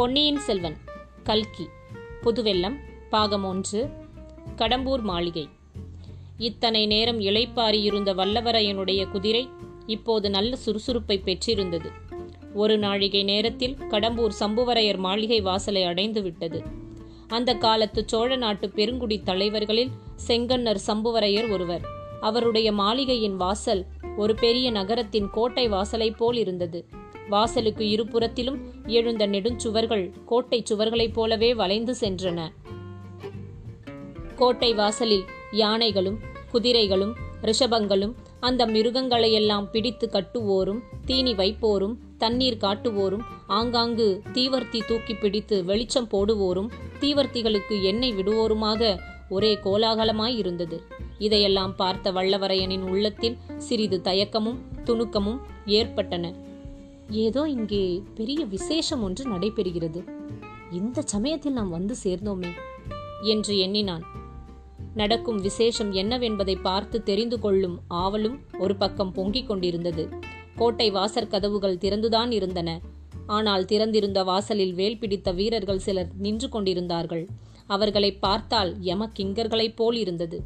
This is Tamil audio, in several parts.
பொன்னியின் செல்வன் கல்கி புதுவெல்லம் பாகம் ஒன்று கடம்பூர் மாளிகை. இத்தனை நேரம் இளைப்பாறியிருந்த வல்லவரையனுடைய குதிரை இப்போது நல்ல சுறுசுறுப்பை பெற்றிருந்தது. ஒரு நாழிகை நேரத்தில் கடம்பூர் சம்புவரையர் மாளிகை வாசலை அடைந்து விட்டது. அந்த காலத்து சோழ நாட்டு பெருங்குடி தலைவர்களில் செங்கன்னர் சம்புவரையர் ஒருவர். அவருடைய மாளிகையின் வாசல் ஒரு பெரிய நகரத்தின் கோட்டை வாசலைப் போல் இருந்தது. வாசலுக்கு இருபுறத்திலும் எழுந்த நெடுஞ்சுவர்கள் கோட்டை சுவர்களைப் போலவே வளைந்து சென்றன. கோட்டை வாசலில் யானைகளும் குதிரைகளும் ரிஷபங்களும் அந்த மிருகங்களையெல்லாம் பிடித்து கட்டுவோரும் தீனி வைப்போரும் தண்ணீர் காட்டுவோரும் ஆங்காங்கு தீவர்த்தி தூக்கி பிடித்து வெளிச்சம் போடுவோரும் தீவர்த்திகளுக்கு எண்ணெய் விடுவோருமாக ஒரே கோலாகலமாய் இருந்தது. இதையெல்லாம் பார்த்த வல்லவரையனின் உள்ளத்தில் சிறிது தயக்கமும் துணுக்கமும் ஏற்பட்டன. ஏதோ இங்கே பெரிய விசேஷம் ஒன்று நடைபெறுகிறது. இந்த சமயத்தில் நாம் வந்து சேர்ந்தோமே? என்று எண்ணினான். நடக்கும் விசேஷம் என்னவென்பதை பார்த்து தெரிந்து கொள்ளும் ஆவலும் ஒரு பக்கம் பொங்கிக் கொண்டிருந்தது. கோட்டை வாசற் கதவுகள் திறந்துதான் இருந்தன. ஆனால் திறந்திருந்த வாசலில் வேல் பிடித்த வீரர்கள் சிலர் நின்று கொண்டிருந்தார்கள். அவர்களை பார்த்தால் யம கிங்கர்களைப் போல் இருந்தது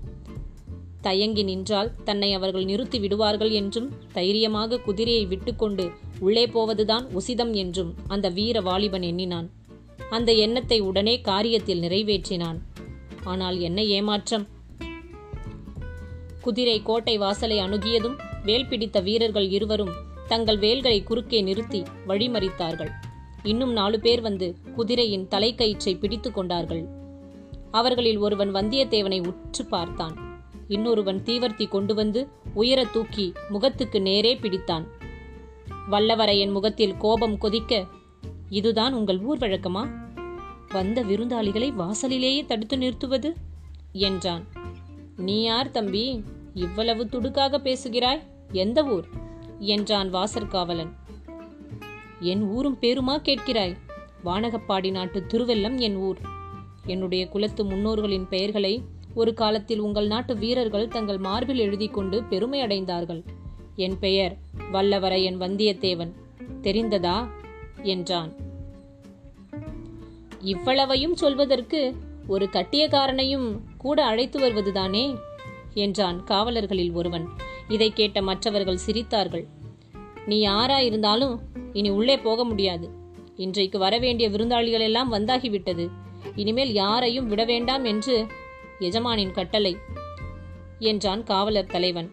தயங்கி நின்றால் தன்னை அவர்கள் நிறுத்தி விடுவார்கள் என்றும் தைரியமாக குதிரையை விட்டுக்கொண்டு உள்ளே போவதுதான் உசிதம் என்றும் அந்த வீர வாலிபன் எண்ணினான். அந்த எண்ணத்தை உடனே காரியத்தில் நிறைவேற்றினான். ஆனால் என்ன ஏமாற்றம்? குதிரை கோட்டை வாசலை அணுகியதும் வேல் பிடித்த வீரர்கள் இருவரும் தங்கள் வேல்களை குறுக்கே நிறுத்தி வழிமறித்தார்கள். இன்னும் நாலு பேர் வந்து குதிரையின் தலைக்கயிற்றை பிடித்து கொண்டார்கள். அவர்களில் ஒருவன் வந்தியத்தேவனை உற்று பார்த்தான். இன்னொருவன் தீவர்த்தி கொண்டு வந்து உயர தூக்கி முகத்துக்கு நேரே பிடித்தான். வல்லவரையன் முகத்தில் கோபம் கொதிக்க இதுதான் உங்கள் ஊர் வழக்கமா? வந்த விருந்தாளிகளை வாசலிலேயே தடுத்து நிறுத்துவது? என்றான். நீ யார் தம்பி? இவ்வளவு துடுக்காக பேசுகிறாய்? எந்த ஊர்? என்றான் வாசற்காவலன் என் ஊரும் பேருமா கேட்கிறாய்? வானகப்பாடி நாட்டு திருவெல்லம் என் ஊர். என்னுடைய குலத்து முன்னோர்களின் பெயர்களை ஒரு காலத்தில் உங்கள் நாட்டு வீரர்கள் தங்கள் மார்பில் எழுதி கொண்டு பெருமை அடைந்தார்கள். என் பெயர் வல்லவரையன் வந்தியத்தேவன். தெரிந்ததா? என்றான். இவ்வளவையும் சொல்வதற்கு ஒரு கட்டியக்காரனையும் கூட அழைத்து வருவதுதானே? என்றான் காவலர்களில் ஒருவன். இதை கேட்ட மற்றவர்கள் சிரித்தார்கள். நீ யாரா இருந்தாலும் இனி உள்ளே போக முடியாது. இன்றைக்கு வரவேண்டிய விருந்தாளிகள் எல்லாம் வந்தாகிவிட்டது. இனிமேல் யாரையும் விட வேண்டாம் என்று எஜமானின் கட்டளை என்றான் காவலர் தலைவன்.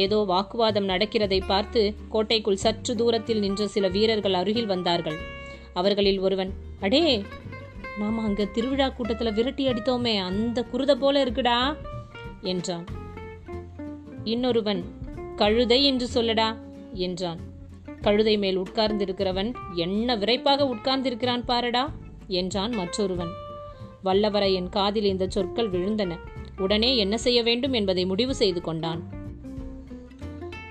ஏதோ வாக்குவாதம் நடக்கிறதை பார்த்து கோட்டைக்குள் சற்று தூரத்தில் நின்ற சில வீரர்கள் அருகில் வந்தார்கள். அவர்களில் ஒருவன் அடே நாம அங்க திருவிழா கூட்டத்துல விரட்டி அடித்தோமே அந்த குருத போல இருக்குடா என்றான். இன்னொருவன் கழுதை என்று சொல்லடா என்றான். கழுதை மேல் உட்கார்ந்திருக்கிறவன் என்ன விரைப்பாக உட்கார்ந்திருக்கிறான் பாரடா என்றான் மற்றொருவன். வல்லவரையன் காதில் இந்த சொற்கள் விழுந்தன. உடனே என்ன செய்ய வேண்டும் என்பதை முடிவு செய்து கொண்டான்.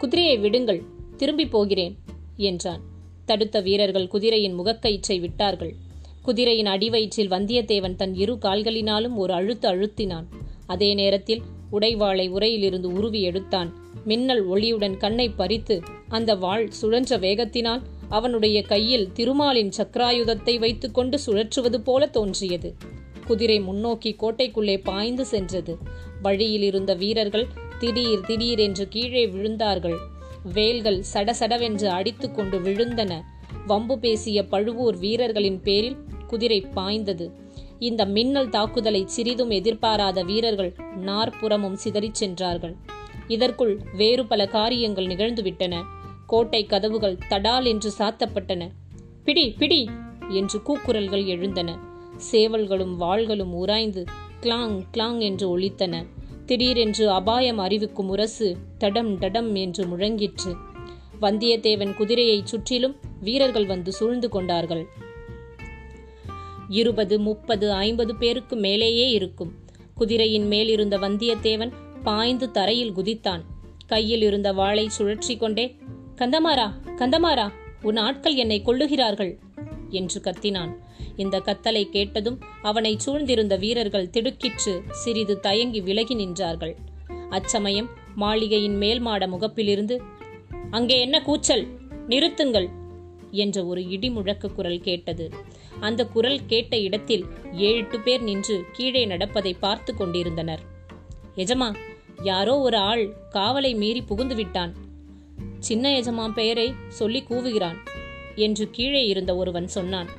குதிரையை விடுங்கள் திரும்பி போகிறேன் என்றான். தடுத்த வீரர்கள் குதிரையின் முகக்கயிற்றை விட்டார்கள். குதிரையின் அடிவயிற்றில் வந்தியத்தேவன் தன் இரு கால்களினாலும் ஒரு அழுத்து அழுத்தினான். அதே நேரத்தில் உடைவாளை உரையிலிருந்து உருவி எடுத்தான். மின்னல் ஒளியுடன் கண்ணை பறித்து அந்த வாள் சுழன்ற வேகத்தினால் அவனுடைய கையில் திருமாலின் சக்கராயுதத்தை வைத்துக்கொண்டு சுழற்றுவது போல தோன்றியது. குதிரை முன்னோக்கி கோட்டைக்குள்ளே பாய்ந்து சென்றது. வழியில் இருந்த வீரர்கள் திடீர் திடீர் என்று கீழே விழுந்தார்கள். வேல்கள் சடசடவென்று அடித்துக்கொண்டு விழுந்தன. வம்பு பேசிய பழுவூர் வீரர்களின் பேரில் குதிரை பாய்ந்தது. இந்த மின்னல் தாக்குதலை சிறிதும் எதிர்பாராத வீரர்கள் நாற்புறமும் சிதறிச் சென்றார்கள். இதற்குள் வேறு பல காரியங்கள் நிகழ்ந்துவிட்டன. கோட்டை கதவுகள் தடால் என்று சாத்தப்பட்டன. பிடி பிடி! என்று கூக்குரல்கள் எழுந்தன. சேவல்களும் வாள்களும் உராய்ந்து கிளாங் கிளாங் என்று ஒலித்தன. திடீரென்று அபாயம் அறிவிக்கும் முரசு தடம் டடம் என்று முழங்கிற்று. வந்தியத்தேவன் குதிரையைச் சுற்றிலும் வீரர்கள் வந்து சூழ்ந்து கொண்டார்கள். இருபது முப்பது ஐம்பது பேருக்கு மேலேயே இருக்கும். குதிரையின் மேலிருந்த வந்தியத்தேவன் பாய்ந்து தரையில் குதித்தான். கையில் இருந்த வாளை சுழற்றி கொண்டே கந்தமாரா கந்தமாரா உன் ஆட்கள் என்னை கொள்ளுகிறார்கள் என்று கத்தினான். இந்த கத்தலை கேட்டதும் அவனை சூழ்ந்திருந்த வீரர்கள் திடுக்கிற்று சிறிது தயங்கி விலகி நின்றார்கள். அச்சமயம் மாளிகையின் மேல் மாட முகப்பிலிருந்து அங்கே என்ன கூச்சல்? நிறுத்துங்கள்! என்ற ஒரு இடி முழக்க குரல் கேட்டது. அந்த குரல் கேட்ட இடத்தில் ஏழு பேர் நின்று கீழே நடப்பதை பார்த்து கொண்டிருந்தனர். எஜமா யாரோ ஒரு ஆள் காவலை மீறி புகுந்து விட்டான். சின்ன எஜமான் பெயரை சொல்லி கூவுகிறான் என்று கீழே இருந்த ஒருவன் சொன்னான்.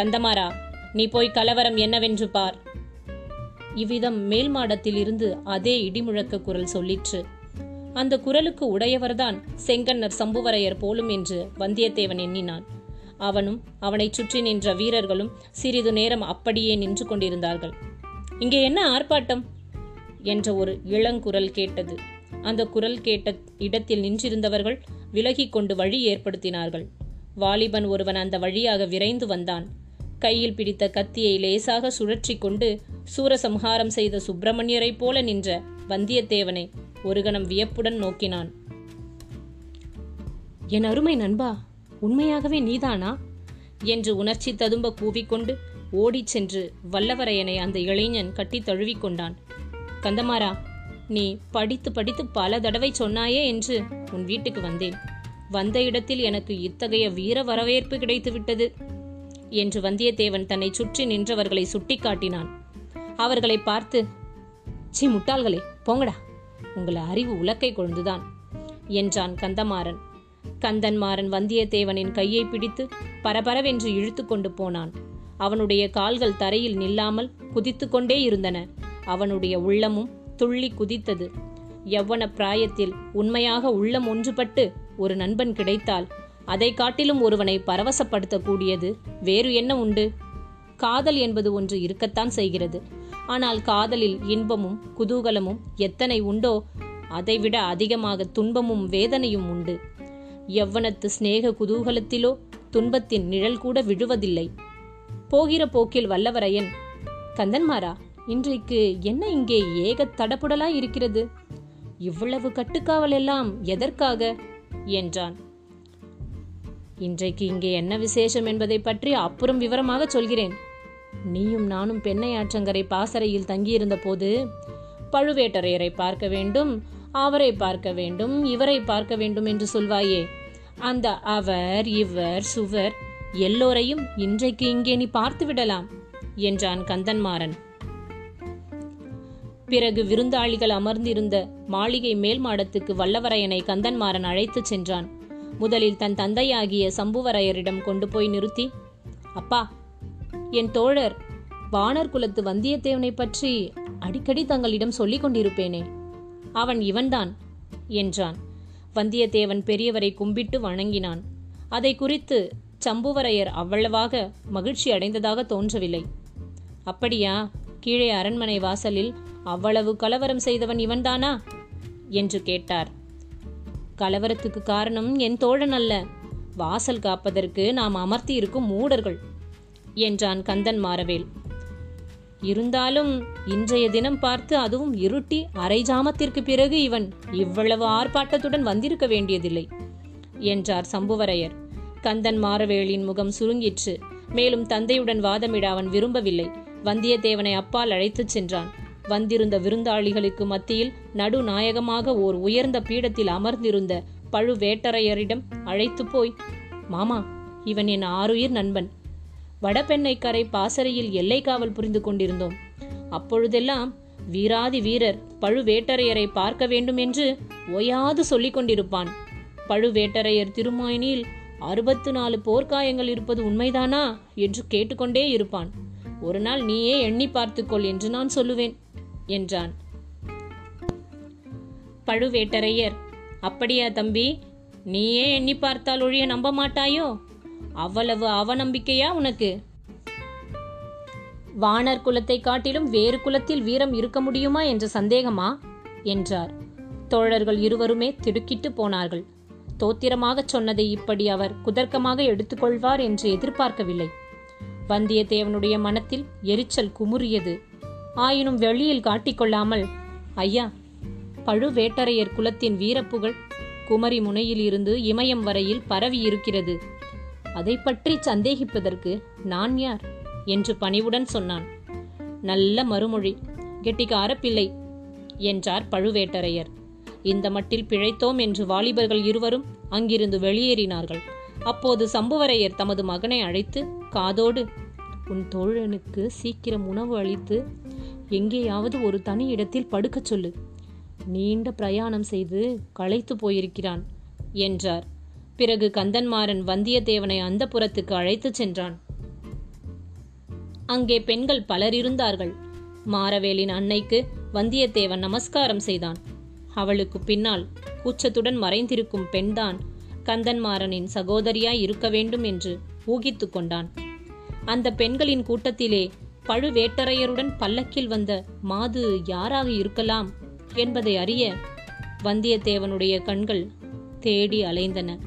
கந்தமாரா நீ போய் கலவரம் என்னவென்று பார். இவ்விதம் மேல் மாடத்தில் இருந்து அதே இடிமுழக்க குரல் சொல்லிற்று. அந்த குரலுக்கு உடையவர்தான் செங்கன்னர் சம்புவரையர் போலும் என்று வந்தியத்தேவன் எண்ணினான். அவனும் அவனைச் சுற்றி நின்ற வீரர்களும் சிறிது நேரம் அப்படியே நின்று கொண்டிருந்தார்கள். இங்கே என்ன ஆர்ப்பாட்டம்? என்ற ஒரு இளங்குரல் கேட்டது. அந்த குரல் கேட்ட இடத்தில் நின்றிருந்தவர்கள் விலகிக்கொண்டு வழி ஏற்படுத்தினார்கள். வாலிபன் ஒருவன் அந்த வழியாக விரைந்து வந்தான். கையில் பிடித்த கத்தியை லேசாக சுழற்றி கொண்டு சூரசம்ஹாரம் செய்த சுப்பிரமணியரைப் போல நின்ற வந்தியத்தேவனை ஒரு கணம் வியப்புடன் நோக்கினான். என் அருமை நண்பா உண்மையாகவே நீதானா? என்று உணர்ச்சி ததும்ப கூவிக்கொண்டு ஓடிச் சென்று வல்லவரையனை அந்த இளைஞன் கட்டி தழுவிக்கொண்டான் கந்தமாரா நீ படித்து படித்து பல தடவை சொன்னாயே என்று உன் வீட்டுக்கு வந்தேன். வந்த இடத்தில் எனக்கு இத்தகைய வீர வரவேற்பு கிடைத்துவிட்டது. என்று வந்தியத்தேவன் தன்னை சுற்றி நின்றவர்களை சுட்டிக்காட்டினான். அவர்களை பார்த்து சி முட்டாள்களே போங்கடா. உங்கள் அறிவு உலக்கை கொழுந்துதான் என்றான் கந்தமாறன். கந்தன்மாறன் வந்தியத்தேவனின் கையை பிடித்து பரபரவென்று இழுத்து கொண்டு போனான். அவனுடைய கால்கள் தரையில் நில்லாமல் குதித்து கொண்டே இருந்தன. அவனுடைய உள்ளமும் துள்ளி குதித்தது. எவ்வன பிராயத்தில் உண்மையாக உள்ளம் ஒன்றுபட்டு ஒரு நண்பன் கிடைத்தால் அதை காட்டிலும் ஒருவனை பரவசப்படுத்தக்கூடியது வேறு என்ன உண்டு? காதல் என்பது ஒன்று இருக்கத்தான் செய்கிறது. ஆனால் காதலில் இன்பமும் குதூகலமும் எத்தனை உண்டோ அதைவிட அதிகமாக துன்பமும் வேதனையும் உண்டு. எவ்வனத்து சிநேக குதூகலத்திலோ துன்பத்தின் நிழல் கூட விழுவதில்லை. போகிற போக்கில் வல்லவரையன் கந்தன்மாரா இன்றைக்கு என்ன இங்கே ஏக தடப்புடலாய் இருக்கிறது? இவ்வளவு கட்டுக்காவல் எல்லாம் எதற்காக? என்றான். இன்றைக்கு இங்கே என்ன விசேஷம் என்பதை பற்றி அப்புறம் விவரமாக சொல்கிறேன். நீயும் நானும் பெண்ணை ஆற்றங்கரை பாசறையில் தங்கியிருந்த போது பழுவேட்டரையரை பார்க்க வேண்டும் அவரை பார்க்க வேண்டும் இவரை பார்க்க வேண்டும் என்று சொல்வாயே. அந்த அவர் இவர் சுவர் எல்லோரையும் இன்றைக்கு இங்கே நீ பார்த்து விடலாம் என்றான் கந்தன்மாறன். பிறகு விருந்தாளிகள் அமர்ந்திருந்த மாளிகை மேல் மாடத்துக்கு வல்லவரையனை கந்தன்மாறன் அழைத்துச் சென்றான். முதலில் தன் தந்தையாகிய சம்புவரையரிடம் கொண்டு போய் நிறுத்தி அப்பா என் தோழர் வானர் குலத்து வந்தியத்தேவனை பற்றி அடிக்கடி தங்களிடம் சொல்லிக் கொண்டிருப்பேனே அவன் இவன்தான் என்றான். வந்தியத்தேவன் பெரியவரை கும்பிட்டு வணங்கினான். அதை குறித்து சம்புவரையர் அவ்வளவாக மகிழ்ச்சி அடைந்ததாக தோன்றவில்லை. அப்படியா கீழே அரண்மனை வாசலில் அவ்வளவு கலவரம் செய்தவன் இவன்தானா? என்று கேட்டார். கலவரத்துக்கு காரணம் என் தோழன் அல்ல. வாசல் காப்பதற்கு நாம் அமர்த்தி இருக்கும் மூடர்கள் என்றான் கந்தன் மாறவேல். இருந்தாலும் இன்றைய தினம் பார்த்து அதுவும் இருட்டி அரை ஜாமத்திற்கு பிறகு இவன் இவ்வளவு ஆர்ப்பாட்டத்துடன் வந்திருக்க வேண்டியதில்லை என்றார் சம்புவரையர். கந்தன் மாறவேலின் முகம் சுருங்கிற்று. மேலும் தந்தையுடன் வாதமிட அவன் விரும்பவில்லை. வந்தியத்தேவனை அப்பால் அழைத்துச் சென்றான். வந்திருந்த விருந்தாளிகளுக்கு மத்தியில் நடுநாயகமாக ஓர் உயர்ந்த பீடத்தில் அமர்ந்திருந்த பழுவேட்டரையரிடம் அழைத்து போய் மாமா இவன் என் ஆறுயிர் நண்பன். வடபெண்ணைக்கரை பாசறையில் எல்லை காவல் புரிந்து கொண்டிருந்தோம். அப்பொழுதெல்லாம் வீராதி வீரர் பழுவேட்டரையரை பார்க்க வேண்டும் என்று ஓயாது சொல்லிக் கொண்டிருப்பான். பழுவேட்டரையர் திருமாயனில் அறுபத்து நாலு போர்க்காயங்கள் இருப்பது உண்மைதானா? என்று கேட்டுக்கொண்டே இருப்பான். ஒரு நாள் நீயே எண்ணி பார்த்துக்கொள் என்று நான் சொல்லுவேன். என்றான். பழுவேட்டரையர் அப்படியா தம்பி? நீயே எண்ணி பார்த்தால் ஒழிய நம்ப மாட்டாயோ? அவ்வளவு அவநம்பிக்கையா உனக்கு? வானர் குலத்தை காட்டிலும் வேறு குலத்தில் வீரம் இருக்க முடியுமா என்ற சந்தேகமா? என்றார். தோழர்கள் இருவருமே திடுக்கிட்டு போனார்கள். தோத்திரமாகச் சொன்னதை இப்படி அவர் குதர்க்கமாக எடுத்துக்கொள்வார் என்று எதிர்பார்க்கவில்லை. வந்தியத்தேவனுடைய மனத்தில் எரிச்சல் குமுறியது. ஆயினும் வெளியில் காட்டிக்கொள்ளாமல் ஐயா பழுவேட்டரையர் குலத்தின் வீரப்புகழ் குமரி முனையில் இருந்து இமயம் வரையில் பரவி இருக்கிறது அதை பற்றி சந்தேகிப்பதற்கு நான் யார்? என்று பணிவுடன் சொன்னான். நல்ல மறுமொழி கெட்டிக்கார பிள்ளை என்றார் பழுவேட்டரையர். இந்த மட்டில் பிழைத்தோம் என்று வாலிபர்கள் இருவரும் அங்கிருந்து வெளியேறினார்கள். அப்போது சம்புவரையர் தமது மகனை அழைத்து காதோடு உன் தோழனுக்கு சீக்கிரம் உணவு அளித்து எங்கேயாவது ஒரு தனி இடத்தில் படுக்கச் சொல்லு. நீண்ட பிரயாணம் செய்து களைத்து போயிருக்கிறான் என்றார். பிறகு கந்தன்மாறன் வந்தியத்தேவனை அந்த புறத்துக்கு அழைத்துச் சென்றான். அங்கே பெண்கள் பலர் இருந்தார்கள். மாரவேலின் அன்னைக்கு வந்தியத்தேவன் நமஸ்காரம் செய்தான். அவளுக்கு பின்னால் கூச்சத்துடன் மறைந்திருக்கும் பெண்தான் கந்தன்மாறனின் சகோதரியாய் இருக்க வேண்டும் என்று ஊகித்துக் கொண்டான். அந்த பெண்களின் கூட்டத்திலே பழுவேட்டரையருடன் பல்லக்கில் வந்த மாது யாராக இருக்கலாம் என்பதை அறிய வந்தியத்தேவனுடைய கண்கள் தேடி அலைந்தன.